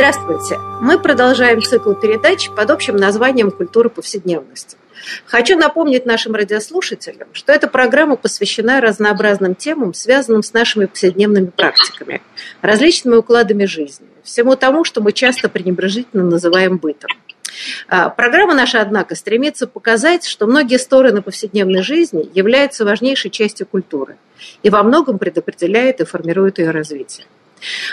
Здравствуйте! Мы продолжаем цикл передач под общим названием «Культура повседневности». Хочу напомнить нашим радиослушателям, что эта программа посвящена разнообразным темам, связанным с нашими повседневными практиками, различными укладами жизни, всему тому, что мы часто пренебрежительно называем бытом. А, программа наша, однако, стремится показать, что многие стороны повседневной жизни являются важнейшей частью культуры и во многом предопределяет и формирует ее развитие.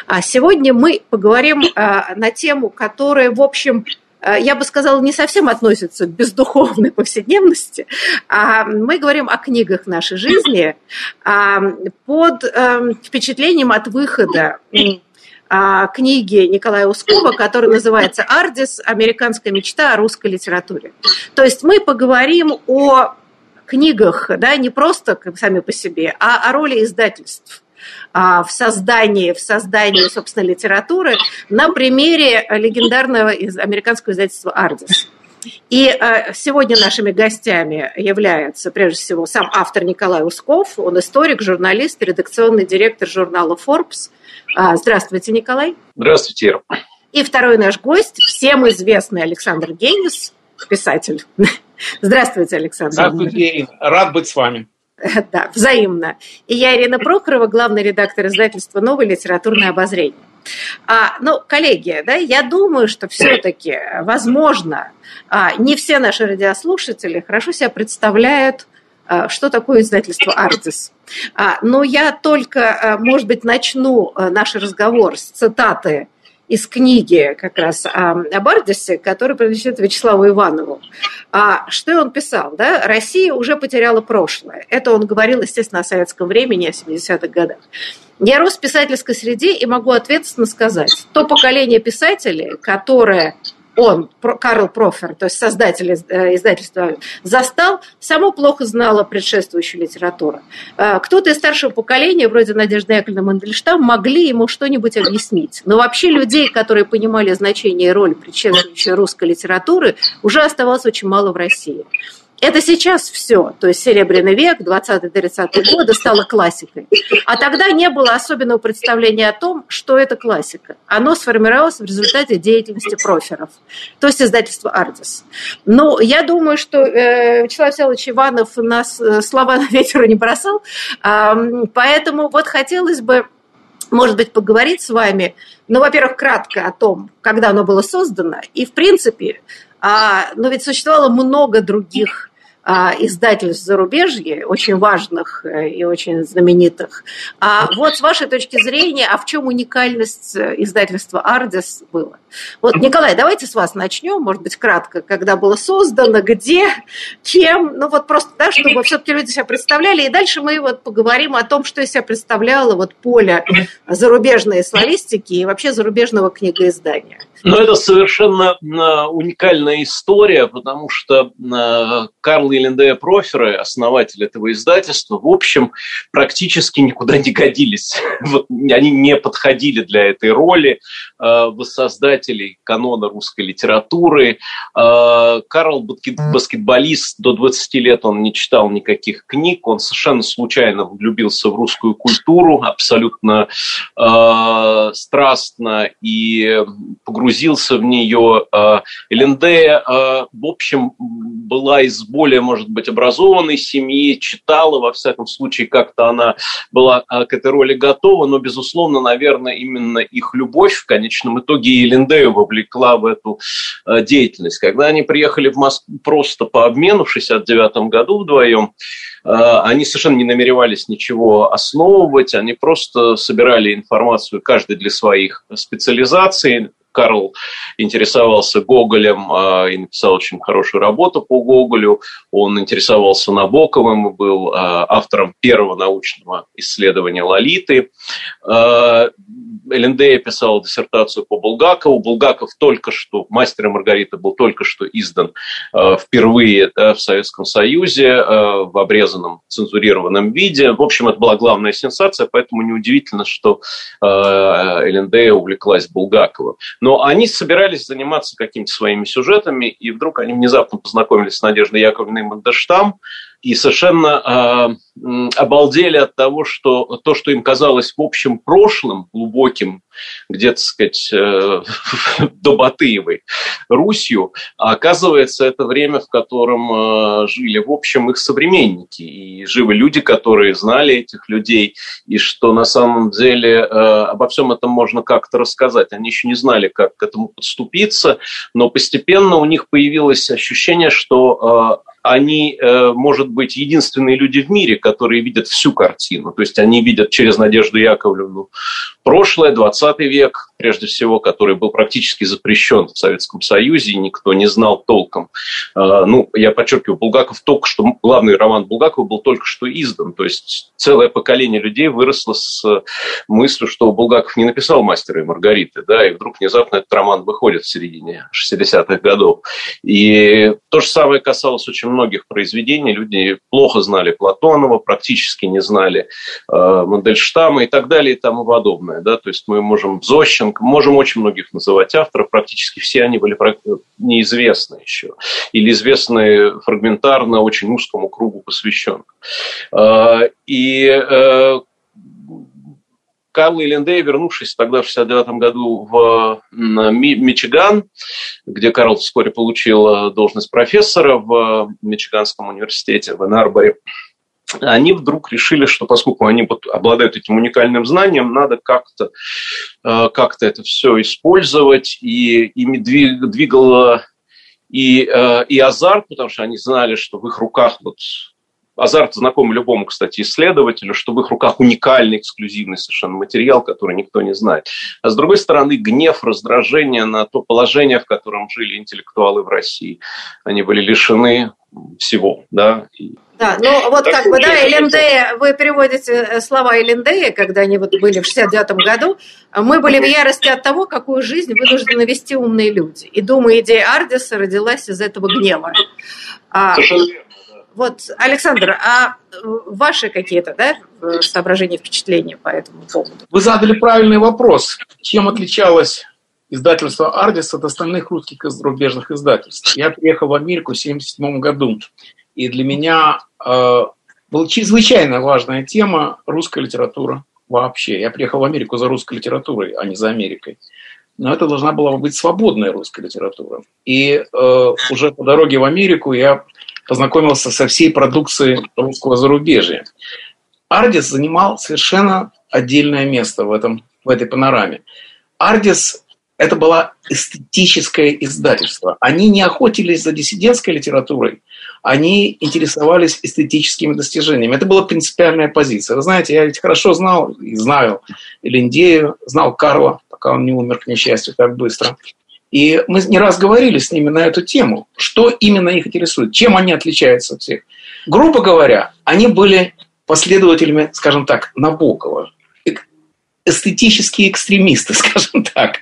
А сегодня мы поговорим а, на тему, которая, в общем, а, я бы сказала, не совсем относится к бездуховной повседневности. А мы говорим о книгах нашей жизни под впечатлением от выхода книги Николая Ускова, которая называется «Ардис. Американская мечта о русской литературе». То есть мы поговорим о книгах, да, не просто сами по себе, а о роли издательств в создании, в создании, собственно, литературы на примере легендарного американского издательства «Ардис». И э, сегодня нашими гостями являются, прежде всего, сам автор Николай Усков, он историк, журналист, редакционный директор журнала Forbes. А, здравствуйте, Николай. Здравствуйте, Ира. И второй наш гость, всем известный Александр Генис, писатель. Здравствуйте, Александр. Здравствуйте, Ирина. Рад быть с вами. Да, взаимно. И я Ирина Прохорова, главный редактор издательства «Новое литературное обозрение». А, ну, коллеги, да, я думаю, что все-таки, возможно, а, не все наши радиослушатели хорошо себя представляют, а, что такое издательство «Артис». А, но я только, а, может быть, начну а, наш разговор с цитаты из книги как раз о, о Бардисе, который принадлежит Вячеславу Иванову. А, что он писал? Да? Россия уже потеряла прошлое. Это он говорил, естественно, о советском времени, о 70-х годах. Я рос в писательской среде и могу ответственно сказать, то поколение писателей, которое он, Карл Профер, то есть создатель э, издательства, застал, само плохо знала предшествующую литературу. Э, кто-то из старшего поколения, вроде Надежды Яковлевны Мандельштам, могли ему что-нибудь объяснить. Но вообще людей, которые понимали значение и роль предшествующей русской литературы, уже оставалось очень мало в России. Это сейчас все, то есть Серебряный век, 20-30-е годы стало классикой. А тогда не было особенного представления о том, что это классика. Оно сформировалось в результате деятельности проферов, то есть издательства «Ардис». Но я думаю, что э, Вячеслав Всеволодович Иванов нас э, слова на ветер не бросал, поэтому вот хотелось бы может быть, поговорить с вами, ну, во-первых, кратко о том, когда оно было создано, и, в принципе, а, но ведь существовало много других а, издательств зарубежья, очень важных э, и очень знаменитых. А вот с вашей точки зрения, а в чем уникальность э, издательства «Ардис» было? Вот, Николай, давайте с вас начнем, может быть, кратко, когда было создано, где, кем, ну вот просто, да, чтобы все-таки люди себя представляли, и дальше мы вот поговорим о том, что из себя представляло вот поле зарубежной славистики и вообще зарубежного книгоиздания. Ну, это совершенно э, уникальная история, потому что Карл и Линдея Проферы, основатель этого издательства, в общем, практически никуда не годились. Вот, они не подходили для этой роли э, воссоздателей канона русской литературы. Э, Карл баскетболист, до 20 лет он не читал никаких книг, он совершенно случайно влюбился в русскую культуру, абсолютно э, страстно и погрузился в нее. Э, Линдея, э, в общем, была из более может быть, образованной семьи, читала, во всяком случае, как-то она была а, к этой роли готова, но, безусловно, наверное, именно их любовь в конечном итоге и Линдею вовлекла в эту а, деятельность. Когда они приехали в Москву просто по обмену в 69 году вдвоем, а, они совершенно не намеревались ничего основывать, они просто собирали информацию каждый для своих специализаций, Карл интересовался Гоголем э, и написал очень хорошую работу по Гоголю. Он интересовался Набоковым и был э, автором первого научного исследования Лолиты. Э, Элендея писал диссертацию по Булгакову. Булгаков только что, «Мастер и Маргарита» был только что издан э, впервые да, в Советском Союзе э, в обрезанном, цензурированном виде. В общем, это была главная сенсация, поэтому неудивительно, что э, Элендея увлеклась Булгаковым. Но они собирались заниматься какими-то своими сюжетами, и вдруг они внезапно познакомились с Надеждой Яковлевной Мандельштам, и совершенно э, обалдели от того, что то, что им казалось в общем прошлым, глубоким, где-то, сказать, э, до Батыевой Русью, а оказывается, это время, в котором э, жили, в общем, их современники, и живы люди, которые знали этих людей, и что на самом деле э, обо всем этом можно как-то рассказать. Они еще не знали, как к этому подступиться, но постепенно у них появилось ощущение, что э, они, э, может быть, единственные люди в мире, которые видят всю картину. То есть они видят через Надежду Яковлевну прошлое, 20 век, прежде всего, который был практически запрещен в Советском Союзе, и никто не знал толком. Э, ну, я подчеркиваю, Булгаков только что, главный роман Булгакова был только что издан. То есть целое поколение людей выросло с мыслью, что Булгаков не написал «Мастера и Маргариты», да, и вдруг внезапно этот роман выходит в середине 60-х годов. И то же самое касалось очень многих произведений. Люди плохо знали Платонова, практически не знали э, Мандельштама и так далее и тому подобное. Да? То есть мы можем Зощенко, можем очень многих называть авторов, практически все они были неизвестны еще. Или известны фрагментарно очень узкому кругу посвященных. Э, и э, Карл Линдей, вернувшись тогда в 69 году в Мичиган, где Карл вскоре получил э, должность профессора в Мичиганском университете в Энарборе, они вдруг решили, что поскольку они вот обладают этим уникальным знанием, надо как-то э, как это все использовать, и ими двигало и, э, и азарт, потому что они знали, что в их руках вот Азарт знаком любому, кстати, исследователю, что в их руках уникальный, эксклюзивный совершенно материал, который никто не знает. А с другой стороны, гнев, раздражение на то положение, в котором жили интеллектуалы в России. Они были лишены всего, да, да, ну вот так как бы, да, Элендея, вы переводите э, слова Элендея, когда они вот были в 69 году, мы были в ярости от того, какую жизнь вынуждены вести умные люди. И, думаю, идея Ардиса родилась из этого гнева. А, Совершенно верно. Вот, Александр, а э, ваши какие-то да, соображения, впечатления по этому поводу? Вы задали правильный вопрос. Чем отличалось издательство «Ардис» от остальных русских и зарубежных издательств? Я приехал в Америку в 1977 году, и для меня э, была чрезвычайно важная тема русская литература вообще. Я приехал в Америку за русской литературой, а не за Америкой. Но это должна была быть свободная русская литература. И э, уже по дороге в Америку я познакомился со всей продукцией русского зарубежья. Ардис занимал совершенно отдельное место в, этом, в этой панораме. Ардис – это было эстетическое издательство. Они не охотились за диссидентской литературой, они интересовались эстетическими достижениями. Это была принципиальная позиция. Вы знаете, я ведь хорошо знал и знаю Элиндею, знал Карла, пока он не умер, к несчастью, так быстро. И мы не раз говорили с ними на эту тему, что именно их интересует, чем они отличаются от всех. Грубо говоря, они были последователями, скажем так, Набокова, эстетические экстремисты, скажем так.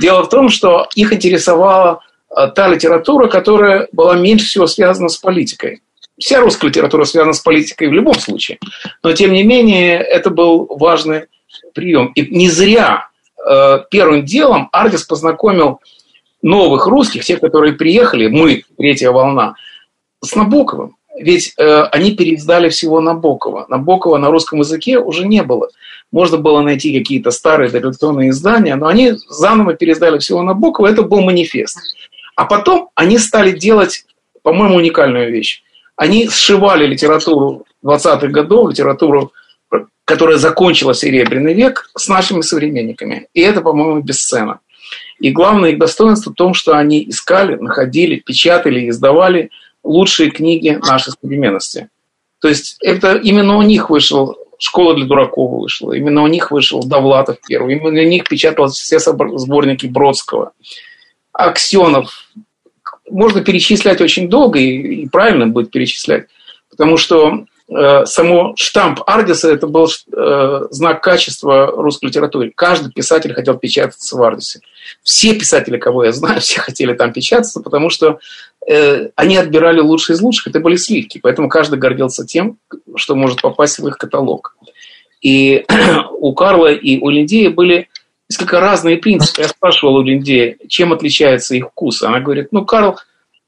Дело в том, что их интересовала э, та литература, которая была меньше всего связана с политикой. Вся русская литература связана с политикой в любом случае. Но, тем не менее, это был важный прием. И не зря э, первым делом Ардис познакомил новых русских, тех, которые приехали, мы, третья волна, с Набоковым. Ведь э, они переиздали всего Набокова. Набокова на русском языке уже не было. Можно было найти какие-то старые дореволюционные издания, но они заново переиздали всего Набокова. Это был манифест. А потом они стали делать, по-моему, уникальную вещь. Они сшивали литературу 20-х годов, литературу, которая закончила Серебряный век, с нашими современниками. И это, по-моему, бесценно. И главное их достоинство в том, что они искали, находили, печатали, издавали лучшие книги нашей современности. То есть это именно у них вышел «Школа для дураков» вышла. Именно у них вышел Довлатов первый. Именно у них печатались все сборники Бродского. Аксенов. Можно перечислять очень долго, и, и правильно будет перечислять. Потому что само штамп Ардиса это был э, знак качества русской литературы. Каждый писатель хотел печататься в Ардисе. Все писатели, кого я знаю, все хотели там печататься, потому что э, они отбирали лучшие из лучших, это были сливки. Поэтому каждый гордился тем, что может попасть в их каталог. И у Карла и у Линдея были несколько разные принципы. Я спрашивал у Линдея, чем отличается их вкус. Она говорит, ну, Карл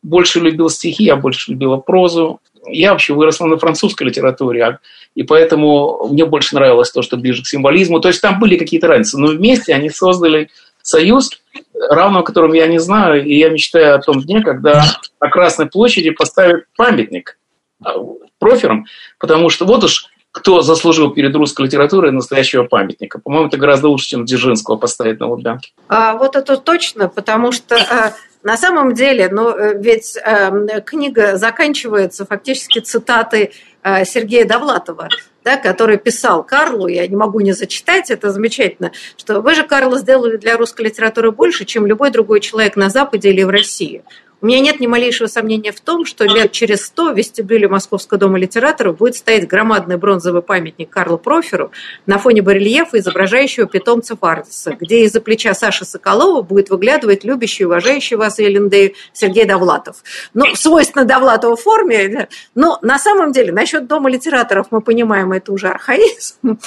больше любил стихи, я больше любила прозу я вообще выросла на французской литературе, а, и поэтому мне больше нравилось то, что ближе к символизму. То есть там были какие-то разницы, но вместе они создали союз, равного которому я не знаю, и я мечтаю о том дне, когда на Красной площади поставят памятник а, проферам, потому что вот уж кто заслужил перед русской литературой настоящего памятника. По-моему, это гораздо лучше, чем Дзержинского поставить на Лубянке. А, вот это точно, потому что а, на самом деле, ну, ведь э, книга заканчивается фактически цитатой э, Сергея Довлатова, да, который писал Карлу, я не могу не зачитать, это замечательно, что вы же, Карл, сделали для русской литературы больше, чем любой другой человек на Западе или в России. У меня нет ни малейшего сомнения в том, что лет через сто в вестибюле Московского дома литераторов будет стоять громадный бронзовый памятник Карлу Проферу на фоне барельефа, изображающего питомца Ардиса, где из-за плеча Саши Соколова будет выглядывать любящий и уважающий вас Эллендею Сергей Довлатов. Ну, свойственно Довлатову форме, но на самом деле насчет Дома литераторов мы понимаем, это уже архаизм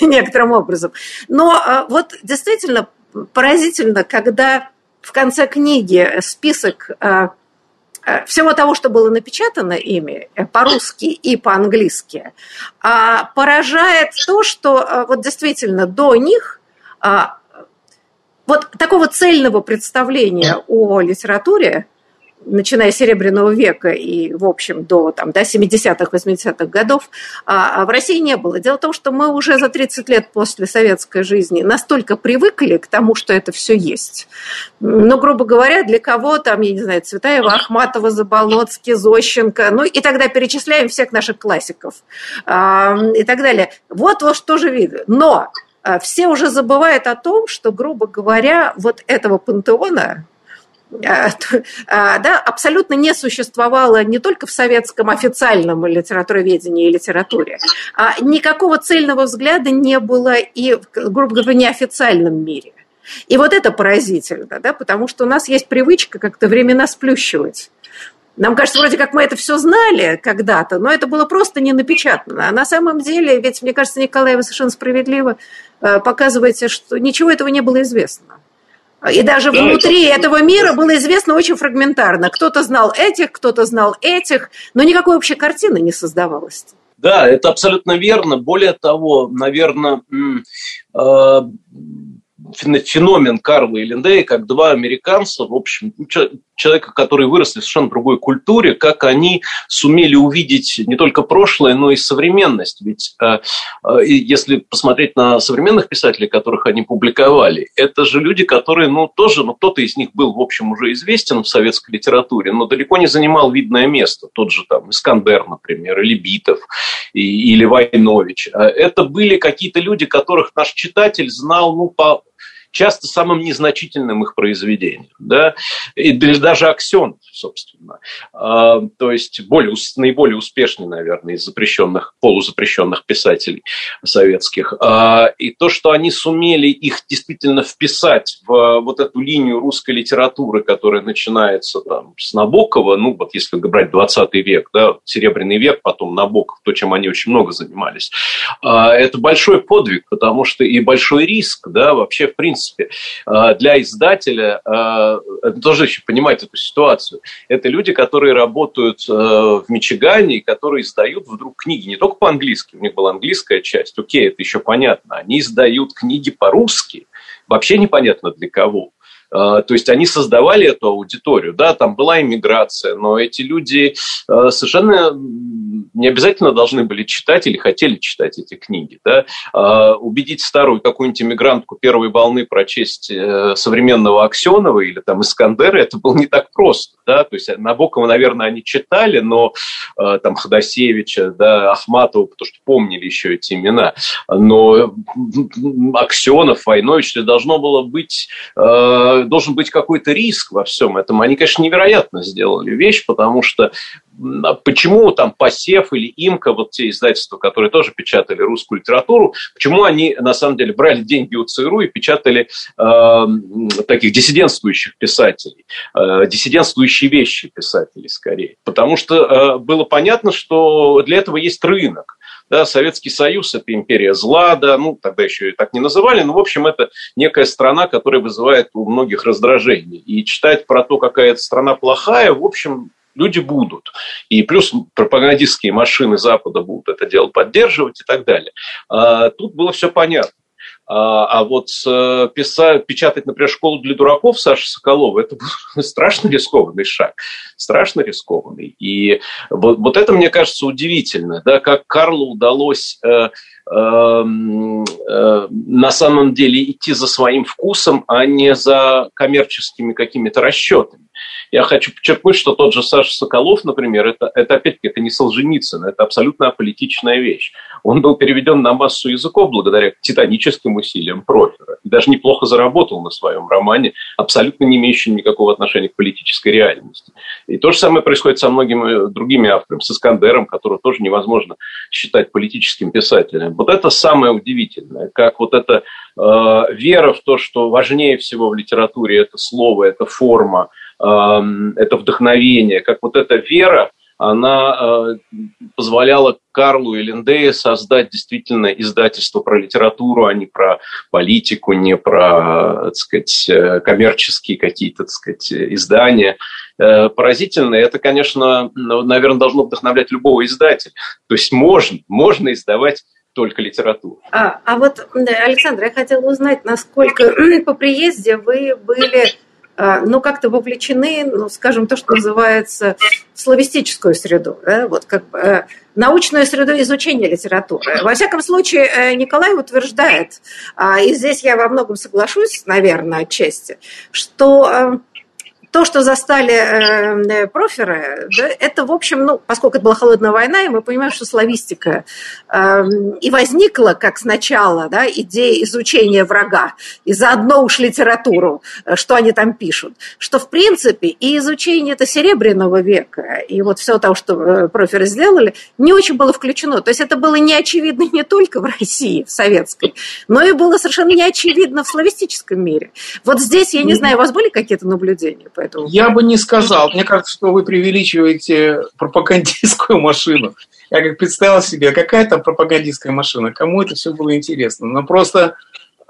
некоторым образом. Но а, вот действительно поразительно, когда в конце книги список э, э, всего того, что было напечатано ими э, по-русски и по-английски, а, поражает то, что вот действительно до них а, вот такого цельного представления о литературе начиная с Серебряного века и, в общем, до там, да, 70-х, 80-х годов, а, а в России не было. Дело в том, что мы уже за 30 лет после советской жизни настолько привыкли к тому, что это все есть. Ну, грубо говоря, для кого там, я не знаю, Цветаева, Ахматова, Заболоцкий, Зощенко, ну и тогда перечисляем всех наших классиков а, и так далее. Вот, вот что же видно. Но а, все уже забывают о том, что, грубо говоря, вот этого пантеона, да, абсолютно не существовало не только в советском официальном литературоведении и литературе, а никакого цельного взгляда не было и, грубо говоря, в неофициальном мире. И вот это поразительно, да, потому что у нас есть привычка как-то времена сплющивать. Нам кажется, вроде как мы это все знали когда-то, но это было просто не напечатано. А на самом деле, ведь, мне кажется, Николай, вы совершенно справедливо э, показываете, что ничего этого не было известно. И даже да, внутри это... этого мира было известно очень фрагментарно. Кто-то знал этих, кто-то знал этих, но никакой общей картины не создавалось. Да, это абсолютно верно. Более того, наверное, феномен Карла и Линдея, как два американца, в общем, человека, которые выросли в совершенно другой культуре, как они сумели увидеть не только прошлое, но и современность. Ведь э, э, если посмотреть на современных писателей, которых они публиковали, это же люди, которые, ну, тоже, ну, кто-то из них был, в общем, уже известен в советской литературе, но далеко не занимал видное место. Тот же там Искандер, например, или Битов, или Войнович. А это были какие-то люди, которых наш читатель знал, ну, по часто самым незначительным их произведением. Да? И даже Аксен, собственно. А, то есть более, наиболее успешный, наверное, из запрещенных, полузапрещенных писателей советских. А, и то, что они сумели их действительно вписать в вот эту линию русской литературы, которая начинается там, с Набокова, ну вот если брать 20 век, да, Серебряный век, потом Набоков, то, чем они очень много занимались, а, это большой подвиг, потому что и большой риск, да, вообще в принципе принципе, а, для издателя а, тоже еще понимать эту ситуацию. Это люди, которые работают а, в Мичигане и которые издают вдруг книги. Не только по-английски, у них была английская часть, окей, это еще понятно, они издают книги по-русски, вообще непонятно для кого. То есть они создавали эту аудиторию, да, там была иммиграция, но эти люди совершенно не обязательно должны были читать или хотели читать эти книги. Да? А, убедить старую какую-нибудь иммигрантку первой волны прочесть э, современного Аксенова или там Искандера, это было не так просто. Да? То есть Набокова, наверное, они читали, но э, там Ходосевича, да, Ахматова, потому что помнили еще эти имена. Но Аксенов, Войнович, должно было быть, э, должен быть какой-то риск во всем этом. Они, конечно, невероятно сделали вещь, потому что почему там Посев или Имка, вот те издательства, которые тоже печатали русскую литературу, почему они на самом деле брали деньги у ЦРУ и печатали э, таких диссидентствующих писателей, э, диссидентствующие вещи писателей скорее. Потому что э, было понятно, что для этого есть рынок. Да, Советский Союз – это империя зла, да, ну, тогда еще и так не называли, но, в общем, это некая страна, которая вызывает у многих раздражение. И читать про то, какая эта страна плохая, в общем, люди будут. И плюс пропагандистские машины Запада будут это дело поддерживать и так далее. А, тут было все понятно. А, а вот э, писать, печатать, например, школу для дураков Саши Соколова, это страшно рискованный шаг. Страшно рискованный. И вот, вот это, мне кажется, удивительно, да, как Карлу удалось э, эм, э, на самом деле идти за своим вкусом, а не за коммерческими какими-то расчетами. Я хочу подчеркнуть, что тот же Саша Соколов, например, это, это опять-таки, это не Солженицын, это абсолютно аполитичная вещь. Он был переведен на массу языков благодаря титаническим усилиям профера. И даже неплохо заработал на своем романе, абсолютно не имеющим никакого отношения к политической реальности. И то же самое происходит со многими другими авторами, с Искандером, которого тоже невозможно считать политическим писателем. Вот это самое удивительное, как вот эта э, вера в то, что важнее всего в литературе это слово, это форма, это вдохновение, как вот эта вера, она э, позволяла Карлу и Линдее создать действительно издательство про литературу, а не про политику, не про, так сказать, э, коммерческие какие-то, так сказать, издания. Э, поразительно. Это, конечно, ну, наверное, должно вдохновлять любого издателя. То есть можно, можно издавать только литературу. А, а вот, Александр, я хотела узнать, насколько по приезде вы были но как-то вовлечены, ну, скажем, то, что называется славистическую среду, да, вот как бы, э, научную среду изучения литературы. Во всяком случае, э, Николай утверждает, а, и здесь я во многом соглашусь, наверное, отчасти, что э, то, что застали э, проферы, да, это, в общем, ну, поскольку это была холодная война, и мы понимаем, что славистика э, и возникла как сначала да, идея изучения врага, и заодно уж литературу, э, что они там пишут, что, в принципе, и изучение это Серебряного века, и вот все то, что э, проферы сделали, не очень было включено. То есть это было не очевидно не только в России, в советской, но и было совершенно не очевидно в славистическом мире. Вот здесь, я не знаю, у вас были какие-то наблюдения? По этому? Я бы не сказал. Мне кажется, что вы преувеличиваете пропагандистскую машину. Я как представил себе, какая там пропагандистская машина, кому это все было интересно. Но просто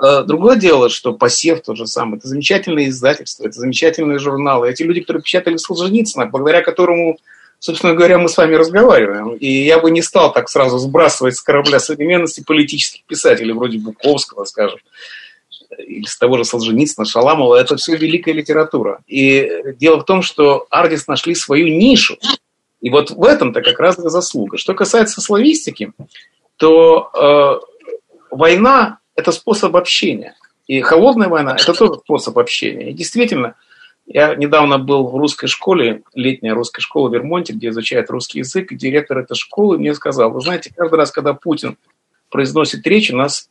э, другое дело, что посев тот же самый. Это замечательное издательство, это замечательные журналы. Эти люди, которые печатали Солженицына, благодаря которому собственно говоря, мы с вами разговариваем. И я бы не стал так сразу сбрасывать с корабля современности политических писателей, вроде Буковского, скажем или с того же Солженицына, Шаламова, это все великая литература. И дело в том, что Ардис нашли свою нишу. И вот в этом-то как раз заслуга. Что касается славистики, то э, война – это способ общения. И холодная война – это тоже способ общения. И действительно, я недавно был в русской школе, летняя русская школа в Вермонте, где изучают русский язык, и директор этой школы мне сказал, вы знаете, каждый раз, когда Путин произносит речь, у нас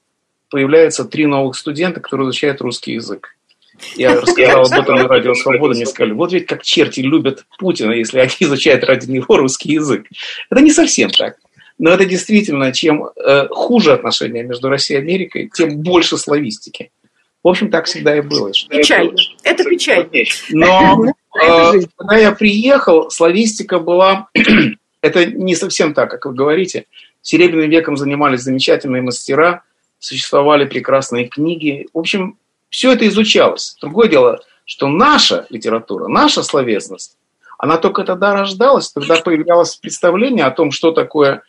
появляются три новых студента, которые изучают русский язык. Я рассказал об этом на Радио Свобода, мне сказали, вот ведь как черти любят Путина, если они изучают ради него русский язык. Это не совсем так. Но это действительно, чем э, хуже отношения между Россией и Америкой, тем больше славистики. В общем, так всегда и было. Печально. Это печально. Но э, когда я приехал, славистика была... это не совсем так, как вы говорите. Серебряным веком занимались замечательные мастера – существовали прекрасные книги. В общем, все это изучалось. Другое дело, что наша литература, наша словесность, она только тогда рождалась, тогда появлялось представление о том, что такое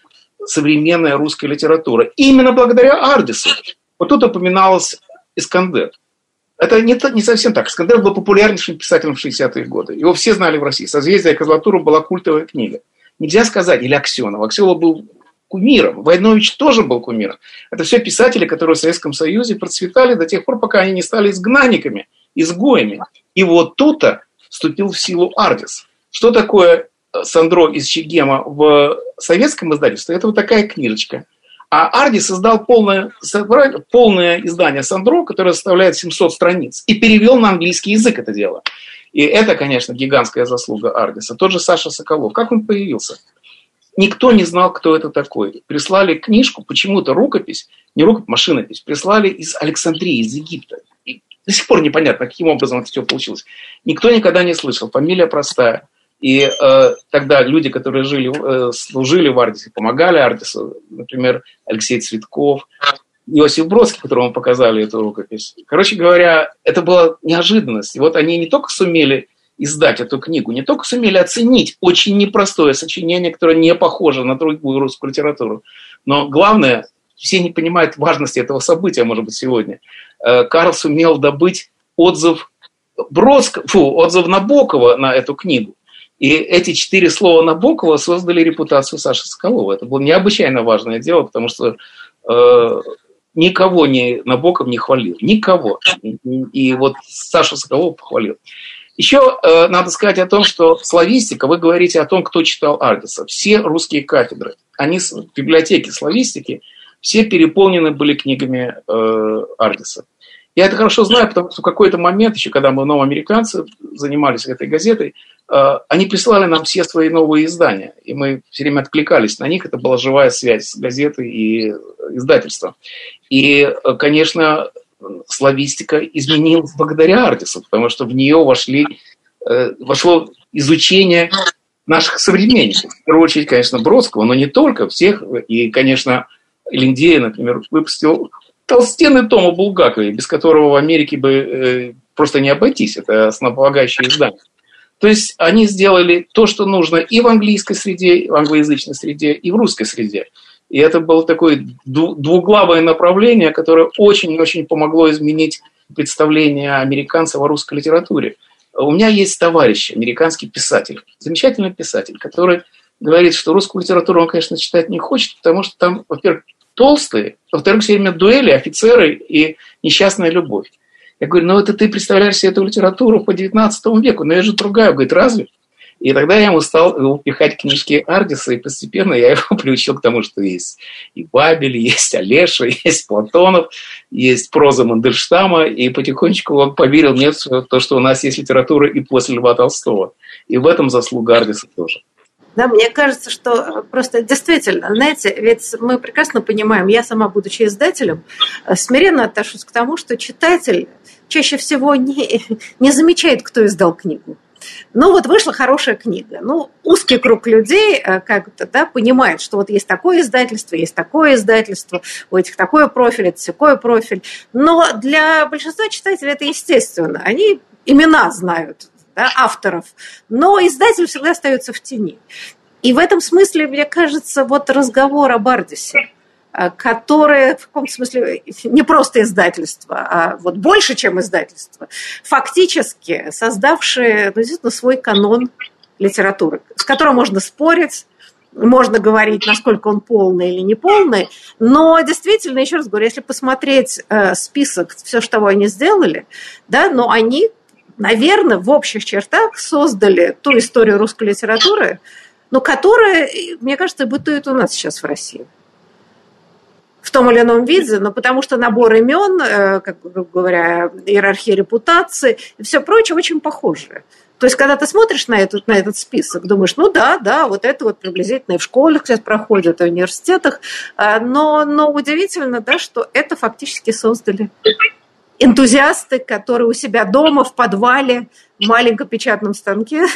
современная русская литература. И именно благодаря Ардису. Вот тут упоминалось Искандер. Это не, не совсем так. Искандер был популярнейшим писателем в 60-е годы. Его все знали в России. «Созвездие Козлатура» была культовая книга. нельзя сказать, или Аксенов. Аксенов был кумиром. Войнович тоже был кумиром. Это все писатели, которые в Советском Союзе процветали до тех пор, пока они не стали изгнанниками, изгоями. И вот тут-то вступил в силу Ардис. Что такое э, Сандро из Чигема в советском издательстве? Это вот такая книжечка. А Арди создал полное, полное издание Сандро, которое составляет 700 страниц, и перевел на английский язык это дело. И это, конечно, гигантская заслуга Ардиса. Тот же Саша Соколов. Как он появился? Никто не знал, кто это такой. Прислали книжку, почему-то рукопись, не рукопись, машинопись, прислали из Александрии, из Египта. И до сих пор непонятно, каким образом это все получилось. Никто никогда не слышал. Фамилия простая. И э, тогда люди, которые жили, э, служили в Ардисе, помогали Ардису, например, Алексей Цветков, Иосиф Бродский, которому показали эту рукопись. Короче говоря, это была неожиданность. И вот они не только сумели издать эту книгу, не только сумели оценить очень непростое сочинение, которое не похоже на другую русскую литературу, но главное, все не понимают важности этого события, может быть, сегодня. Э, Карл сумел добыть отзыв Бродского, фу, отзыв Набокова на эту книгу. И эти четыре слова Набокова создали репутацию Саши Соколова. Это было необычайно важное дело, потому что э, никого не, Набоков не хвалил. Никого. И вот Саша Соколова похвалил. Еще э, надо сказать о том, что славистика, вы говорите о том, кто читал Ардиса. Все русские кафедры, они, библиотеки славистики, все переполнены были книгами э, Ардиса. Я это хорошо знаю, потому что в какой-то момент, еще когда мы новоамериканцы занимались этой газетой, э, они присылали нам все свои новые издания, и мы все время откликались на них. Это была живая связь с газетой и издательством. И, э, конечно, славистика изменилась благодаря Ардису, потому что в нее вошли, э, вошло изучение наших современников. В первую очередь, конечно, Бродского, но не только, всех. И, конечно, Линдея, например, выпустил толстенный том о Булгакове, без которого в Америке бы э, просто не обойтись. Это основополагающее издание. То есть они сделали то, что нужно и в английской среде, и в англоязычной среде, и в русской среде. И это было такое двуглавое направление, которое очень-очень помогло изменить представление американцев о русской литературе. У меня есть товарищ, американский писатель, замечательный писатель, который говорит, что русскую литературу он, конечно, читать не хочет, потому что там, во-первых, толстые, во-вторых, все время дуэли, офицеры и несчастная любовь. Я говорю, ну это ты представляешь себе эту литературу по 19 веку, но я же другая. Он говорит, разве? И тогда я ему стал пихать книжки Ардиса, и постепенно я его приучил к тому, что есть и Бабель, есть Олеша, есть Платонов, есть проза Мандельштама, и потихонечку он поверил мне в то, что у нас есть литература и после Льва Толстого. И в этом заслуга Ардиса тоже. Да, мне кажется, что просто действительно, знаете, ведь мы прекрасно понимаем, я сама, будучи издателем, смиренно отношусь к тому, что читатель чаще всего не, не замечает, кто издал книгу. Ну вот вышла хорошая книга. Ну, узкий круг людей э, как-то да, понимает, что вот есть такое издательство, есть такое издательство, у этих такой профиль, это такой профиль. Но для большинства читателей это естественно. Они имена знают, да, авторов, но издатель всегда остается в тени. И в этом смысле, мне кажется, вот разговор о Бардисе – Э, которые в каком-то смысле не просто издательство, а вот больше, чем издательство, фактически создавшие ну, действительно свой канон литературы, с которым можно спорить, можно говорить, насколько он полный или не полный, но действительно, еще раз говорю, если посмотреть э, список, все, что они сделали, да, но они, наверное, в общих чертах создали ту историю русской литературы, но которая, мне кажется, бытует у нас сейчас в России в том или ином виде, но потому что набор имен, э, как говоря, иерархия репутации и все прочее очень похожие. То есть, когда ты смотришь на этот, на этот список, думаешь, ну да, да, вот это вот приблизительно и в школах сейчас проходит, и в университетах, э, но, но удивительно, да, что это фактически создали энтузиасты, которые у себя дома в подвале маленьком печатном станке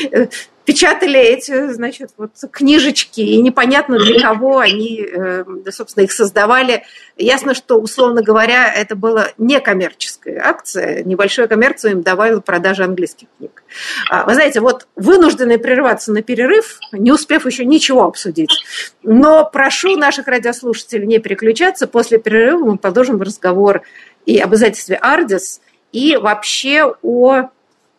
печатали эти, значит, вот книжечки, и непонятно для кого они, э, собственно, их создавали. Ясно, что, условно говоря, это была некоммерческая акция, небольшую коммерцию им давала продажа английских книг. А, вы знаете, вот вынуждены прерываться на перерыв, не успев еще ничего обсудить. Но прошу наших радиослушателей не переключаться. После перерыва мы продолжим разговор и об издательстве «Ардис», и вообще о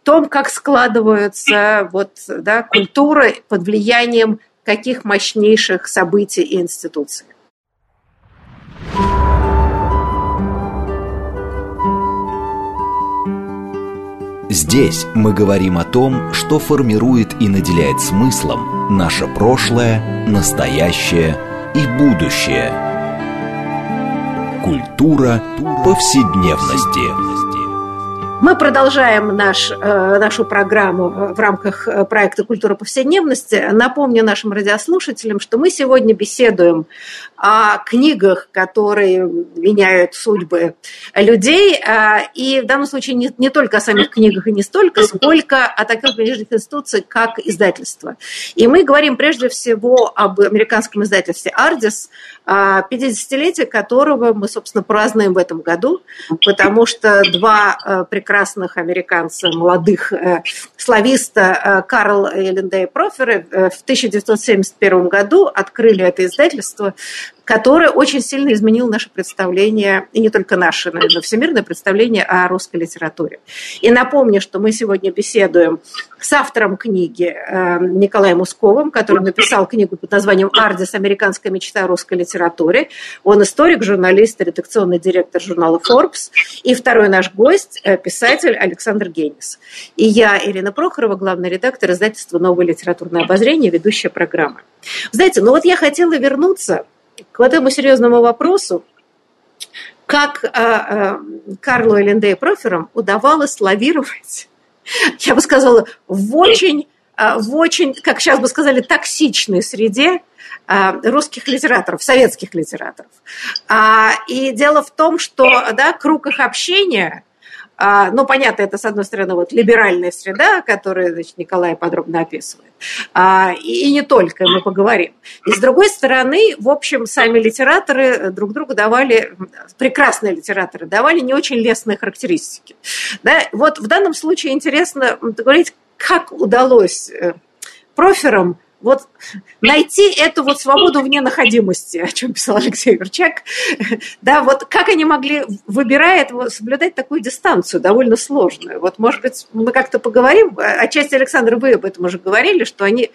том, как складываются вот, да, культура под влиянием каких мощнейших событий и институций. Здесь мы говорим о том, что формирует и наделяет смыслом наше прошлое, настоящее и будущее. Культура повседневности. Мы продолжаем наш, э, нашу программу в рамках э, проекта «Культура повседневности». Напомню нашим радиослушателям, что мы сегодня беседуем о книгах, которые меняют судьбы людей. Э, и в данном случае не, не только о самих книгах и не столько, сколько о таких книжных институциях, как издательство. И мы говорим прежде всего об американском издательстве «Ардис», 50-летие которого мы, собственно, празднуем в этом году, потому что два прекрасных американцев, молодых э, слависта э, Карл и Линдей Проферы э, в 1971 году открыли это издательство, которое очень сильно изменило наше представление, и не только наше, но всемирное представление о русской литературе. И напомню, что мы сегодня беседуем с автором книги Николаем Усковым, который написал книгу под названием «Ардис. Американская мечта о русской литературе». Он историк, журналист, редакционный директор журнала Forbes. И второй наш гость – писатель Александр Генис. И я, Ирина Прохорова, главный редактор издательства «Новое литературное обозрение», ведущая программы. Знаете, ну вот я хотела вернуться к вот этому серьезному вопросу, как э, э, Карлу Элендею Проферам удавалось лавировать, я бы сказала, в очень, э, в очень, как сейчас бы сказали, токсичной среде русских литераторов, советских литераторов. И дело в том, что да, круг их общения а, ну, понятно, это, с одной стороны, вот либеральная среда, которую значит, Николай подробно описывает. А, и, не только, мы поговорим. И с другой стороны, в общем, сами литераторы друг другу давали, прекрасные литераторы, давали не очень лестные характеристики. Да? Вот в данном случае интересно говорить, как удалось э, проферам вот найти эту вот свободу вне находимости, о чем писал Алексей Верчак, да, вот как они могли, выбирая это, соблюдать такую дистанцию, довольно сложную. Вот, может быть, мы как-то поговорим, отчасти, Александр, вы об этом уже говорили, что они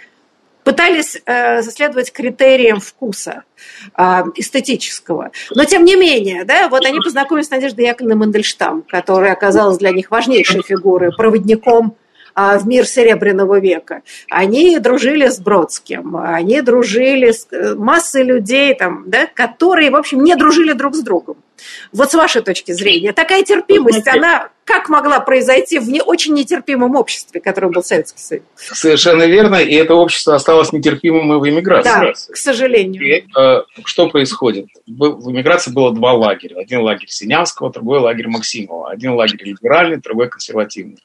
пытались э, следовать критериям вкуса э, эстетического. Но тем не менее, да, вот они познакомились с Надеждой Яковлевной Мандельштам, которая оказалась для них важнейшей фигурой, проводником а, в мир Серебряного века. Они дружили с Бродским, они дружили с э, массой людей, там, да, которые, в общем, не дружили друг с другом. Вот с вашей точки зрения, такая терпимость, она как могла произойти в не очень нетерпимом обществе, которым был Советский Союз? Совершенно верно, и это общество осталось нетерпимым и в эмиграции. Да, к сожалению. И, э, что происходит? В эмиграции было два лагеря. Один лагерь Синявского, другой лагерь Максимова. Один лагерь либеральный, другой консервативный.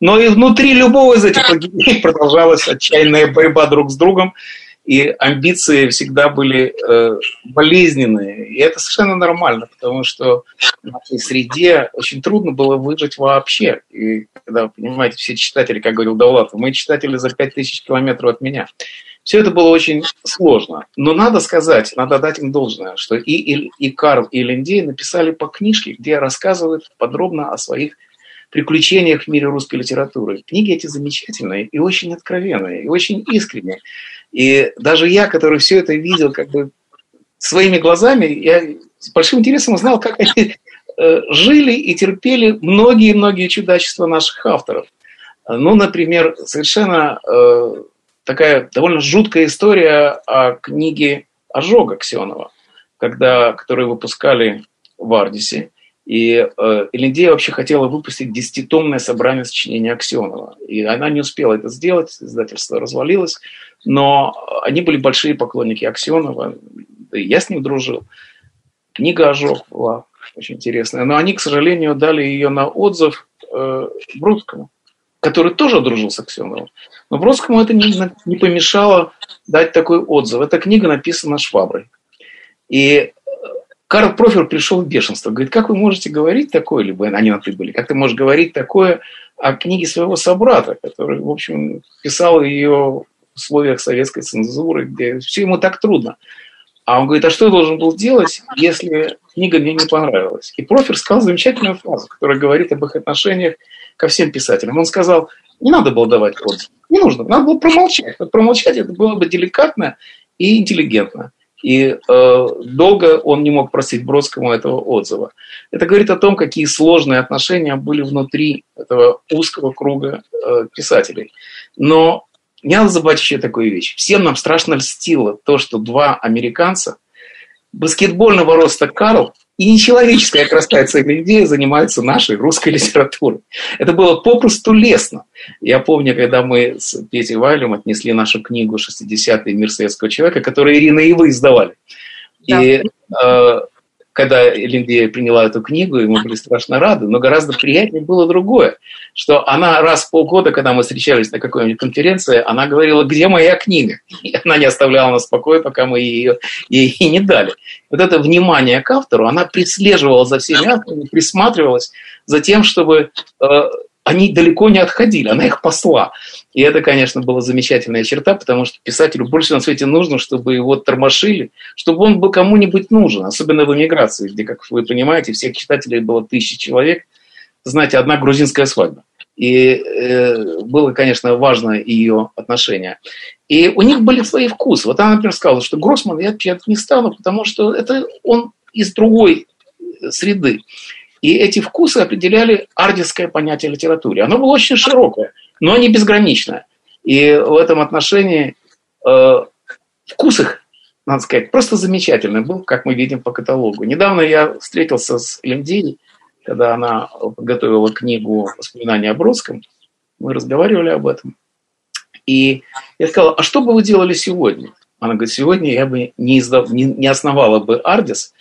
Но и внутри любого из этих лагерей продолжалась отчаянная борьба друг с другом, и амбиции всегда были э, болезненные. И это совершенно нормально, потому что в нашей среде очень трудно было выжить вообще. И когда, понимаете, все читатели, как говорил Давлатов, мы читатели за 5000 километров от меня. Все это было очень сложно. Но надо сказать, надо дать им должное, что и, и, и Карл, и Линдей написали по книжке, где рассказывают подробно о своих приключениях в мире русской литературы. Книги эти замечательные и очень откровенные, и очень искренние. И даже я, который все это видел как бы своими глазами, я с большим интересом узнал, как они э, жили и терпели многие-многие чудачества наших авторов. Ну, например, совершенно э, такая довольно жуткая история о книге Ожога Ксенова, когда, которую выпускали в Ардисе. И э, Элендея вообще хотела выпустить десятитомное собрание сочинений Аксенова. И она не успела это сделать, издательство развалилось. Но они были большие поклонники Аксенова, да и я с ним дружил. Книга «Ожог» была очень интересная. Но они, к сожалению, дали ее на отзыв э, Бродскому, который тоже дружил с Аксеновым. Но Бродскому это не, не помешало дать такой отзыв. Эта книга написана Шваброй. И э, Карл Профер пришел в бешенство. Говорит, как вы можете говорить такое, либо они на ты были, как ты можешь говорить такое о книге своего собрата, который, в общем, писал ее условиях советской цензуры, где все ему так трудно. А он говорит, а что я должен был делать, если книга мне не понравилась? И профер сказал замечательную фразу, которая говорит об их отношениях ко всем писателям. Он сказал, не надо было давать отзыв. Не нужно, надо было промолчать. Промолчать это было бы деликатно и интеллигентно. И э, долго он не мог просить Бродскому этого отзыва. Это говорит о том, какие сложные отношения были внутри этого узкого круга э, писателей. Но не надо забывать еще такую вещь. Всем нам страшно льстило то, что два американца, баскетбольного роста Карл и нечеловеческая красавица идея занимаются нашей русской литературой. Это было попросту лестно. Я помню, когда мы с Петей Вайлем отнесли нашу книгу «60-й мир советского человека», которую Ирина и вы издавали. Да. И э, когда Линдия приняла эту книгу, и мы были страшно рады, но гораздо приятнее было другое, что она раз в полгода, когда мы встречались на какой-нибудь конференции, она говорила, где моя книга? И она не оставляла нас в покое, пока мы ее ей не дали. Вот это внимание к автору, она преследовала за всеми авторами, присматривалась за тем, чтобы э, они далеко не отходили, она их посла. И это, конечно, была замечательная черта, потому что писателю больше на свете нужно, чтобы его тормошили, чтобы он был кому-нибудь нужен, особенно в эмиграции, где, как вы понимаете, всех читателей было тысячи человек. Знаете, одна грузинская свадьба. И э, было, конечно, важно ее отношение. И у них были свои вкусы. Вот она, например, сказала, что Гроссман я печатать не стану, потому что это он из другой среды. И эти вкусы определяли ардистское понятие литературы. Оно было очень широкое, но не безграничное. И в этом отношении э, вкус их, надо сказать, просто замечательный был, как мы видим по каталогу. Недавно я встретился с Лемдией, когда она подготовила книгу «Воспоминания о Бродском». Мы разговаривали об этом. И я сказал, а что бы вы делали сегодня? Она говорит, сегодня я бы не, издав, не основала бы Ардис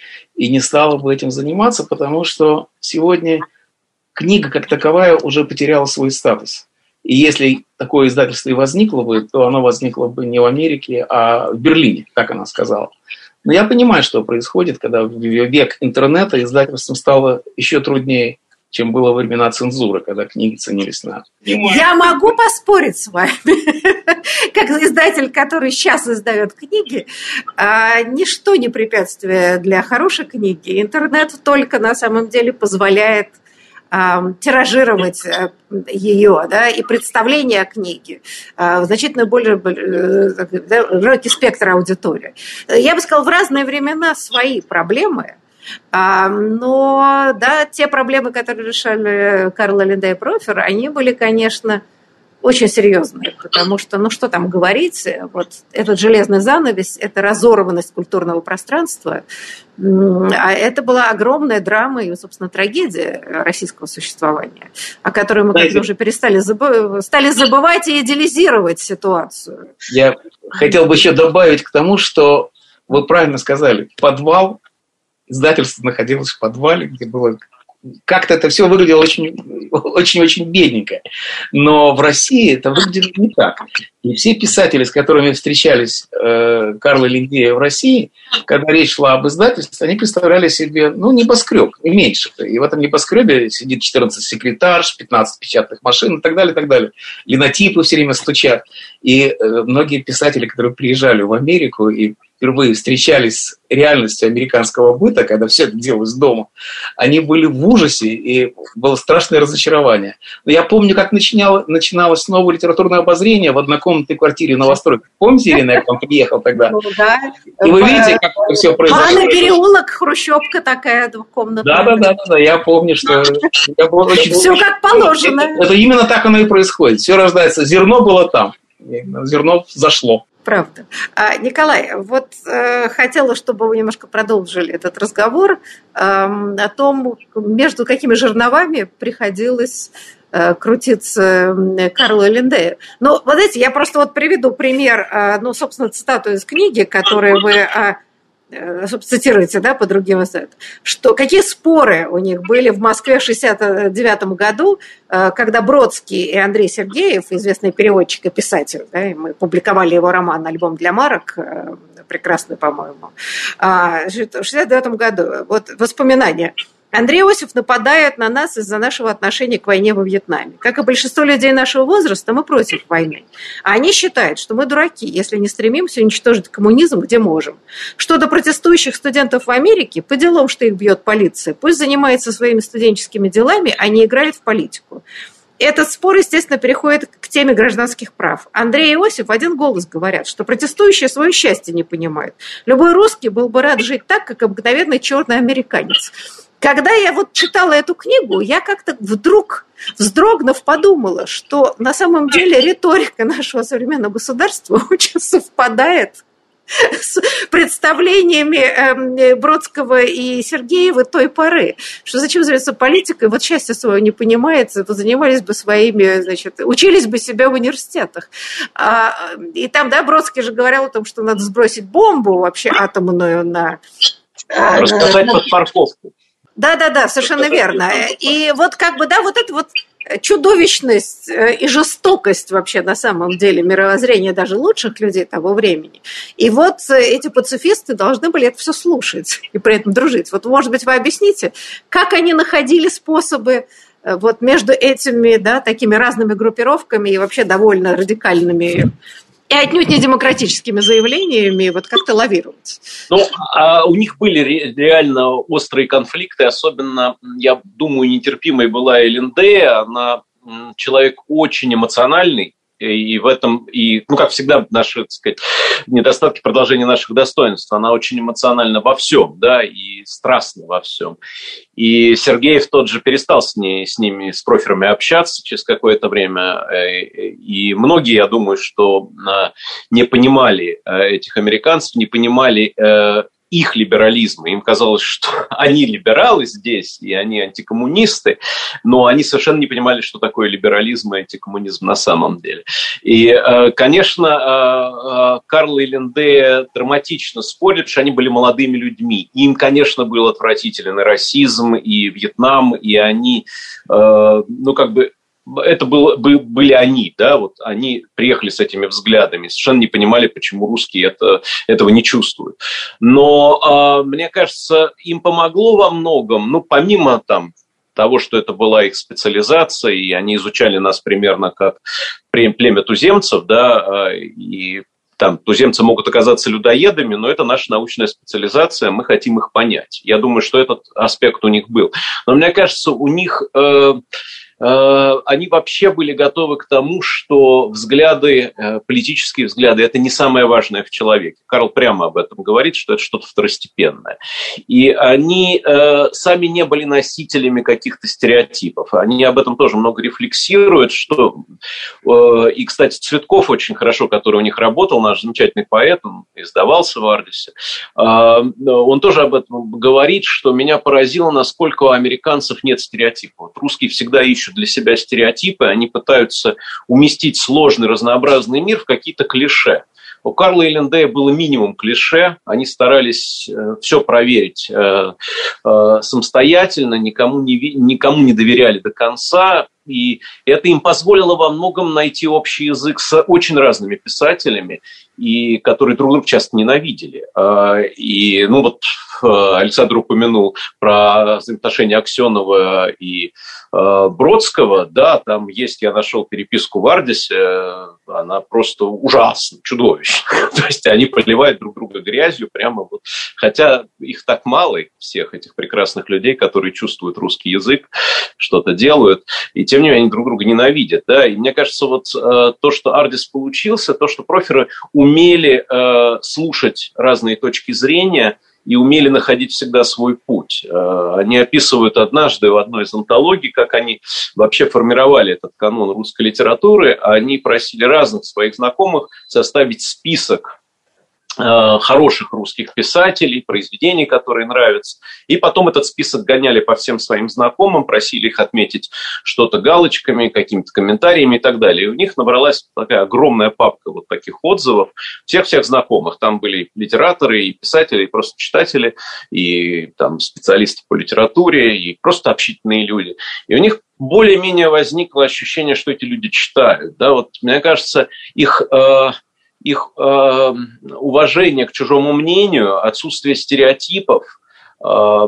и не стала бы этим заниматься, потому что сегодня книга как таковая уже потеряла свой статус. И если такое издательство и возникло бы, то оно возникло бы не в Америке, а в Берлине, как она сказала. Но я понимаю, что происходит, когда в век интернета издательством стало еще труднее чем было во времена цензуры, когда книги ценились на... Я могу поспорить с вами, как издатель, который сейчас издает книги, а, ничто не препятствие для хорошей книги. Интернет только на самом деле позволяет а, тиражировать э, ее, да, и представление о книге а, в значительно более э, широкий спектр аудитории. Я бы сказала, в разные времена свои проблемы – но, да, те проблемы, которые решали Карл Линде и Профер, они были, конечно, очень серьезные, потому что, ну что там говорить, вот этот железный занавес, это разорванность культурного пространства, а это была огромная драма и, собственно, трагедия российского существования, о которой мы как-то уже перестали забы... стали забывать и идеализировать ситуацию. Я хотел бы еще добавить к тому, что вы правильно сказали, подвал издательство находилось в подвале, где было как-то это все выглядело очень-очень бедненько. Но в России это выглядит не так. И все писатели, с которыми встречались э, и Линдея в России, когда речь шла об издательстве, они представляли себе, ну, небоскреб, и меньше. И в этом небоскребе сидит 14 секретарш, 15 печатных машин и так далее, и так далее. Линотипы все время стучат. И э, многие писатели, которые приезжали в Америку и впервые встречались с реальностью американского быта, когда все это делалось дома, они были в ужасе, и было страшное разочарование. Но я помню, как начинало, начиналось новое литературное обозрение в однокомнатной квартире новостройки. Помните, Ирина, я к вам приехал тогда? Ну, да. И вы видите, как это все произошло? Анна переулок, хрущевка такая двухкомнатная. Да, да, да, да, я помню, что я был очень... Все как положено. Это, это именно так оно и происходит. Все рождается. Зерно было там. Зерно зашло. Правда. А, Николай, вот э, хотела, чтобы вы немножко продолжили этот разговор э, о том, между какими жерновами приходилось э, крутиться Карлу Линдею. Ну, вот знаете, я просто вот приведу пример, э, ну, собственно, цитату из книги, которую вы Э, цитируете, да, по другим издательствам, что какие споры у них были в Москве в 1969 году, э, когда Бродский и Андрей Сергеев, известный переводчик и писатель, да, и мы публиковали его роман «Альбом для марок», э, прекрасный, по-моему, в 1969 году, вот воспоминания – Андрей Иосиф нападает на нас из-за нашего отношения к войне во Вьетнаме. Как и большинство людей нашего возраста, мы против войны. А они считают, что мы дураки, если не стремимся уничтожить коммунизм, где можем. Что до протестующих студентов в Америке, по делам, что их бьет полиция, пусть занимается своими студенческими делами, а не играет в политику. этот спор, естественно, переходит к теме гражданских прав. Андрей и Иосиф в один голос говорят, что протестующие свое счастье не понимают. Любой русский был бы рад жить так, как обыкновенный черный американец. Когда я вот читала эту книгу, я как-то вдруг, вздрогнув, подумала, что на самом деле риторика нашего современного государства очень совпадает с представлениями эм, Бродского и Сергеева той поры, что зачем заниматься политикой, вот счастье свое не понимается, занимались бы своими, значит, учились бы себя в университетах. А, и там, да, Бродский же говорил о том, что надо сбросить бомбу вообще атомную на... Рассказать под парковку. Да, да, да, совершенно верно. И вот как бы, да, вот это вот чудовищность э, и жестокость вообще на самом деле мировоззрения даже лучших людей того времени. И вот э, эти пацифисты должны были это все слушать и при этом дружить. Вот, может быть, вы объясните, как они находили способы э, вот между этими, да, такими разными группировками и вообще довольно радикальными и отнюдь не демократическими заявлениями вот как-то лавировать. Ну, а у них были реально острые конфликты, особенно, я думаю, нетерпимой была ЛНД, она человек очень эмоциональный, и в этом, и, ну, как всегда, наши, так сказать, недостатки продолжения наших достоинств, она очень эмоциональна во всем, да, и страстна во всем. И Сергеев тот же перестал с, ней, с ними, с проферами общаться через какое-то время. Э, и многие, я думаю, что э, не понимали э, этих американцев, не понимали их либерализма. Им казалось, что они либералы здесь, и они антикоммунисты, но они совершенно не понимали, что такое либерализм и антикоммунизм на самом деле. И, э, конечно, э, э, Карл и Линде драматично спорят, что они были молодыми людьми. Им, конечно, был отвратителен и расизм, и Вьетнам, и они, ну, как бы это было, были они, да, вот они приехали с этими взглядами, совершенно не понимали, почему русские это, этого не чувствуют. Но э, мне кажется, им помогло во многом, ну, помимо там того, что это была их специализация, и они изучали нас примерно как племя туземцев, да, и там туземцы могут оказаться людоедами, но это наша научная специализация, мы хотим их понять. Я думаю, что этот аспект у них был. Но мне кажется, у них... Э, они вообще были готовы к тому, что взгляды, э, политические взгляды, это не самое важное в человеке. Карл прямо об этом говорит, что это что-то второстепенное. И они э, сами не были носителями каких-то стереотипов. Они об этом тоже много рефлексируют, что... И, кстати, Цветков очень хорошо, который у них работал, наш замечательный поэт, он издавался в Ардисе, он тоже об этом говорит, что меня поразило, насколько у американцев нет стереотипов. Вот русские всегда ищут для себя стереотипы, они пытаются уместить сложный, разнообразный мир в какие-то клише. У Карла и Линдея было минимум клише, они старались э, все проверить э, э, самостоятельно, никому не, никому не доверяли до конца, и это им позволило во многом найти общий язык с очень разными писателями, и которые друг друга часто ненавидели. А, и, ну вот, Александр упомянул про взаимоотношения Аксенова и Э, Бродского, да, там есть, я нашел переписку в Ардисе, э, она просто ужасна, чудовищна. То есть они поливают друг друга грязью прямо вот, хотя их так мало, всех этих прекрасных людей, которые чувствуют русский язык, что-то делают, и тем не менее они друг друга ненавидят, да, и мне кажется, вот э, то, что Ардис получился, то, что проферы умели слушать разные точки зрения – и умели находить всегда свой путь. Э, они описывают однажды в одной из антологий, как они вообще формировали этот канон русской литературы. Они просили разных своих знакомых составить список Э, хороших русских писателей, произведений, которые нравятся. И потом этот список гоняли по всем своим знакомым, просили их отметить что-то галочками, какими-то комментариями и так далее. И у них набралась такая огромная папка вот таких отзывов всех-всех знакомых. Там были литераторы, и писатели, и просто читатели, и там специалисты по литературе, и просто общительные люди. И у них более-менее возникло ощущение, что эти люди читают. Да, вот, мне кажется, их э, их э, уважение к чужому мнению, отсутствие стереотипов, э,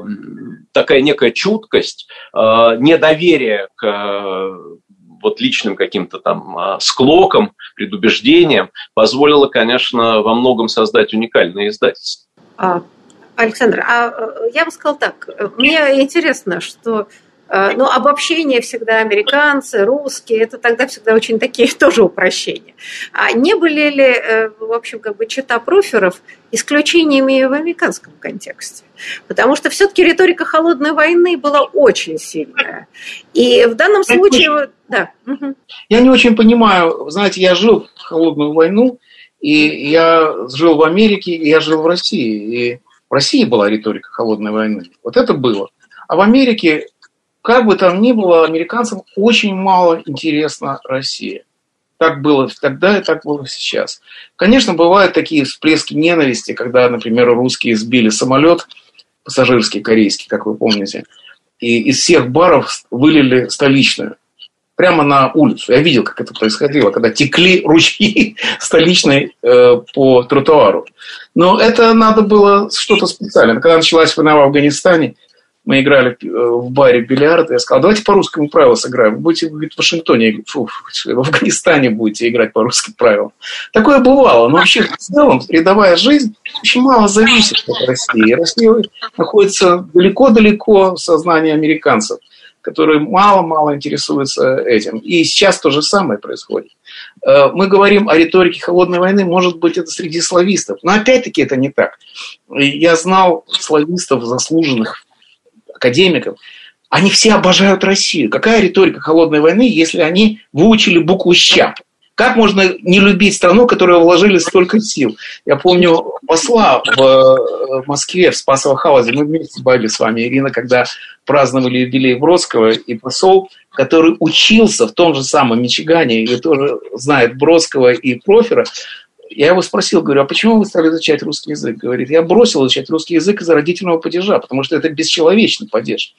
такая некая чуткость, э, недоверие к э, вот личным каким-то там э, склокам, предубеждениям позволило, конечно, во многом создать уникальное издательство. А, Александр, а э, я бы сказал так, мне интересно, что Э, но обобщение всегда американцы, русские, это тогда всегда очень такие тоже упрощения. А не были ли, э, в общем, как бы чита проферов исключениями в американском контексте? Потому что все-таки риторика холодной войны была очень сильная. И в данном случае... Да. Я не очень понимаю, знаете, я жил в холодную войну, и я жил в Америке, и я жил в России. И в России была риторика холодной войны. Вот это было. А в Америке как бы там ни было, американцам очень мало интересна Россия. Так было тогда и так было сейчас. Конечно, бывают такие всплески ненависти, когда, например, русские сбили самолет пассажирский, корейский, как вы помните, и из всех баров вылили столичную. Прямо на улицу. Я видел, как это происходило, когда текли ручьи столичной э, по тротуару. Но это надо было что-то специальное. Когда началась война в Афганистане, мы играли э, в баре бильярд, я сказал, давайте по русскому правилу сыграем. Вы будете говорит, в Вашингтоне, фу, в Афганистане будете играть по русским правилам. Такое бывало. Но вообще в целом рядовая жизнь очень мало зависит от России. Россия находится далеко-далеко в сознании американцев, которые мало-мало интересуются этим. И сейчас то же самое происходит. Э, мы говорим о риторике холодной войны, может быть, это среди славистов. Но опять-таки это не так. Я знал славистов, заслуженных академиков, они все обожают Россию. Какая риторика холодной войны, если они выучили букву «ща»? Как можно не любить страну, которую вложили столько сил? Я помню посла в э, Москве, в Спасово Хаузе, мы вместе были с вами, Ирина, когда праздновали юбилей Бродского, и посол, который учился в том же самом Мичигане, и тоже знает Бродского и Профера, я его спросил, говорю, а почему вы стали изучать русский язык? Говорит, я бросил изучать русский язык из-за родительного падежа, потому что это бесчеловечный падеж.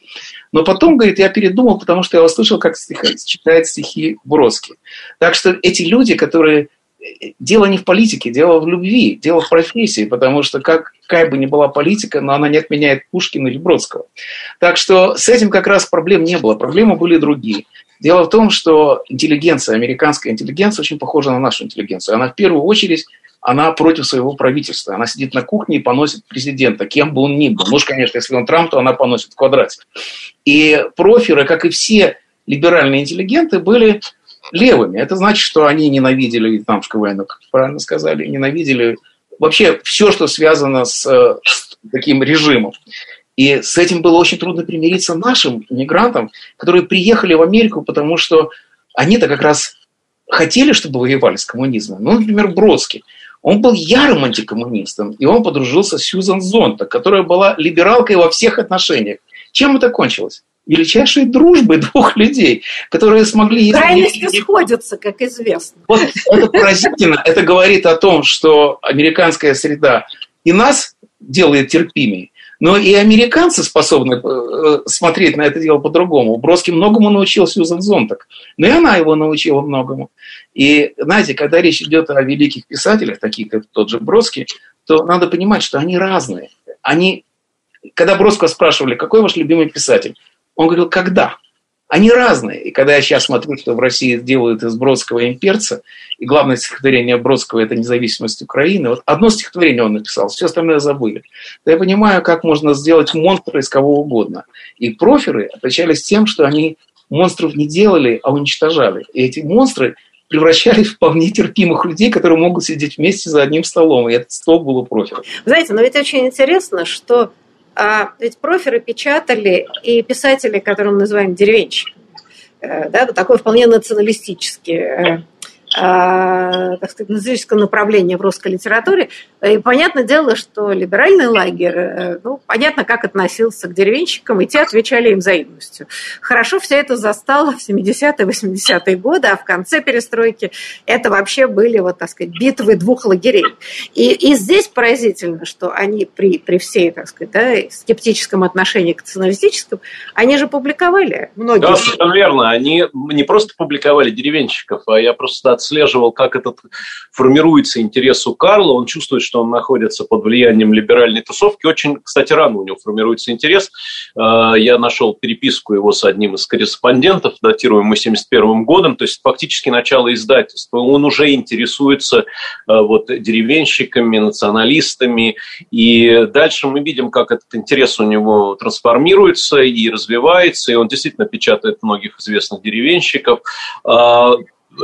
Но потом, говорит, я передумал, потому что я услышал, как стиха, читает стихи Бродский. Так что эти люди, которые... Дело не в политике, дело в любви, дело в профессии, потому что как, какая бы ни была политика, но она не отменяет Пушкина или Бродского. Так что с этим как раз проблем не было, проблемы были другие. Дело в том, что интеллигенция, американская интеллигенция очень похожа на нашу интеллигенцию. Она в первую очередь она против своего правительства. Она сидит на кухне и поносит президента, кем бы он ни был. Может, конечно, если он Трамп, то она поносит в квадрате. И проферы, как и все либеральные интеллигенты, были левыми. Это значит, что они ненавидели вьетнамскую войну, как правильно сказали, ненавидели вообще все, что связано с, с таким режимом. И с этим было очень трудно примириться нашим мигрантам, которые приехали в Америку, потому что они-то как раз хотели, чтобы воевали с коммунизмом. Ну, например, Бродский. Он был ярым антикоммунистом, и он подружился с Сьюзан Зонта, которая была либералкой во всех отношениях. Чем это кончилось? величайшей дружбой двух людей, которые смогли... Крайности сходятся, как известно. Вот это поразительно. Это говорит о том, что американская среда и нас делает терпимее, но и американцы способны э, смотреть на это дело по-другому. Броски многому научил Сьюзан Зонтак, но и она его научила многому. И, знаете, когда речь идет о великих писателях, таких как тот же Броски, то надо понимать, что они разные. Они, когда Броско спрашивали, какой ваш любимый писатель, он говорил, когда? Они разные. И когда я сейчас смотрю, что в России делают из Бродского имперца, и главное стихотворение Бродского – это независимость Украины, вот одно стихотворение он написал, все остальное забыли. То я понимаю, как можно сделать монстра из кого угодно. И проферы отличались тем, что они монстров не делали, а уничтожали. И эти монстры превращались в вполне терпимых людей, которые могут сидеть вместе за одним столом. И этот стол был у проферов. Знаете, но ведь очень интересно, что а ведь проферы печатали и писатели, которые мы называем деревенщиками. Э, да, такой вполне националистический э, так сказать, националистическое направление в русской литературе. И понятное дело, что либеральный лагерь, э, ну, понятно, как относился к деревенщикам, и те отвечали им взаимностью. Хорошо все это застало в 70-е, 80-е годы, а в конце перестройки это вообще были, вот, так сказать, битвы двух лагерей. И, и здесь поразительно, что они при, при всей, так сказать, да, скептическом отношении к националистическому, они же публиковали многие. Да, совершенно верно. Они не просто публиковали деревенщиков, а я просто отслеживал, как этот формируется интерес у Карла. Он чувствует, что он находится под влиянием либеральной тусовки. Очень, кстати, рано у него формируется интерес. Э, я нашел переписку его с одним из корреспондентов, датируемую 71 годом, то есть фактически начало издательства. Он уже интересуется вот, деревенщиками, националистами. И дальше мы видим, как этот интерес у него трансформируется и развивается, и он действительно печатает многих известных деревенщиков.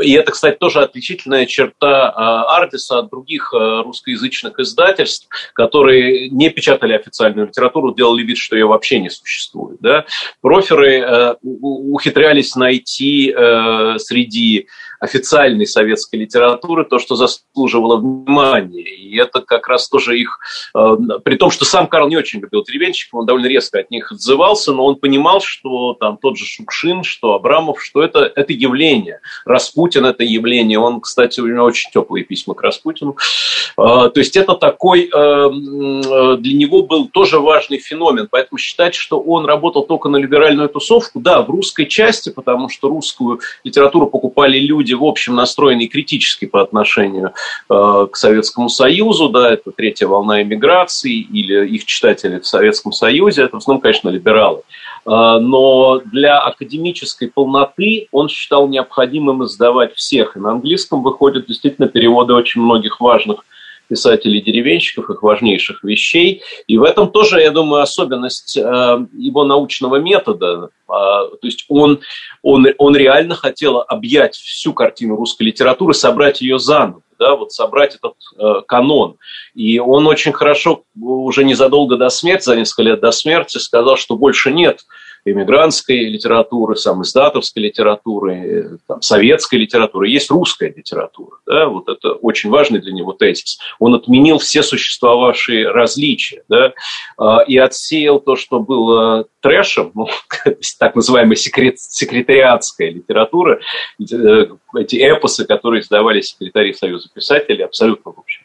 И это, кстати, тоже отличительная черта а, Артиса от других а, русскоязычных издательств, которые не печатали официальную литературу, делали вид, что ее вообще не существует. Да? Проферы ухитрялись найти среди официальной советской литературы то, что заслуживало внимания. И это как раз тоже их... Э, при том, что сам Карл не очень любил деревенщиков, он довольно резко от них отзывался, но он понимал, что там тот же Шукшин, что Абрамов, что это, это явление. Распутин – это явление. Он, кстати, у него очень теплые письма к Распутину. Э, то есть это такой... Э, для него был тоже важный феномен. Поэтому считать, что он работал только на либеральную тусовку, да, в русской части, потому что русскую литературу покупали люди, люди, в общем, настроены критически по отношению э, к Советскому Союзу, да, это третья волна эмиграции, или их читатели в Советском Союзе, это в основном, конечно, либералы. Э, но для академической полноты он считал необходимым издавать всех. И на английском выходят действительно переводы очень многих важных писателей-деревенщиков, их важнейших вещей. И в этом тоже, я думаю, особенность э, его научного метода. А, то есть он, он, он реально хотел объять всю картину русской литературы, собрать ее заново. Да, вот собрать этот э, канон. И он очень хорошо, уже незадолго до смерти, за несколько лет до смерти, сказал, что больше нет иммигрантской литературы, сам издатовской литературы, э, там, советской литературы, есть русская литература. Да? Вот это очень важный для него тезис. Он отменил все существовавшие различия да? А, и отсеял то, что было трэшем, ну, так называемая секрет, секретариатская литература, э, эти эпосы, которые издавали секретари Союза писателей, абсолютно, в общем,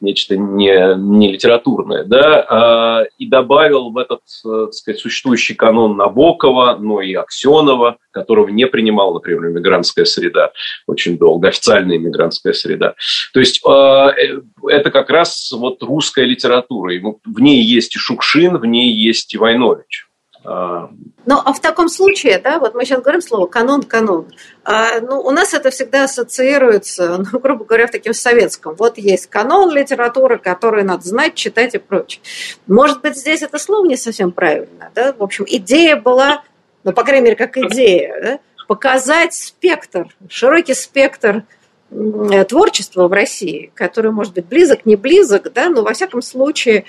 нечто не, не литературное, да, а, и добавил в этот, э, так сказать, существующий канон Набокова, но и Аксенова, которого не принимала, например, иммигрантская среда очень долго, официальная иммигрантская среда. То есть а, э, это как раз вот русская литература, в ней есть и Шукшин, в ней есть и Войнович. Ну, а в таком случае, да, вот мы сейчас говорим слово канон-канон. А, ну, у нас это всегда ассоциируется, ну, грубо говоря, в таким советском. Вот есть канон литературы, который надо знать, читать и прочее. Может быть, здесь это слово не совсем правильно, да? В общем, идея была, ну, по крайней мере, как идея, да? показать спектр, широкий спектр творчества в России, который может быть близок, не близок, да, но во всяком случае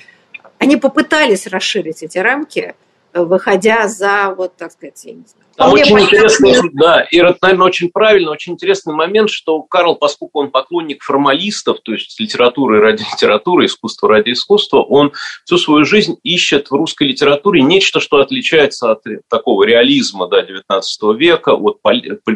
они попытались расширить эти рамки – выходя за, вот, так сказать, я не знаю, там очень интересный, да, и это, наверное, очень правильно, очень интересный момент, что Карл, поскольку он поклонник формалистов, то есть литературы ради литературы, искусства ради искусства, он всю свою жизнь ищет в русской литературе нечто, что отличается от такого реализма да, XIX века, от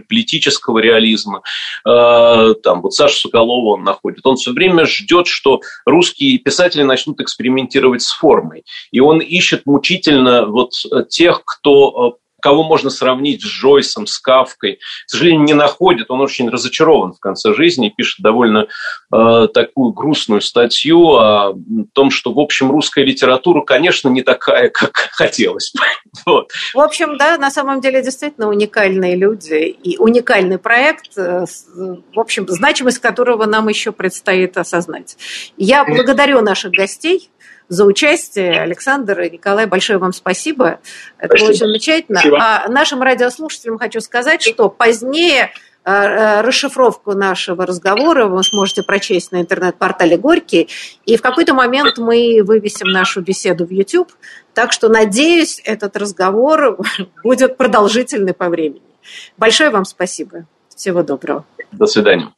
политического реализма. Э, там вот Саша Соколова он находит. Он все время ждет, что русские писатели начнут экспериментировать с формой. И он ищет мучительно вот тех, кто э, кого можно сравнить с Джойсом, с Кавкой, к сожалению, не находит. Он очень разочарован в конце жизни и пишет довольно э, такую грустную статью о том, что, в общем, русская литература, конечно, не такая, как хотелось бы. Вот. В общем, да, на самом деле действительно уникальные люди и уникальный проект, э, в общем, значимость которого нам еще предстоит осознать. Я благодарю наших гостей за участие. Александр и Николай, большое вам спасибо. Это спасибо. было очень замечательно. Спасибо. А нашим радиослушателям хочу сказать, что позднее э, э, расшифровку нашего разговора вы сможете прочесть на интернет-портале Горький. И в какой-то момент мы вывесим нашу беседу в YouTube. Так что, надеюсь, этот разговор будет продолжительный по времени. Большое вам спасибо. Всего доброго. До свидания.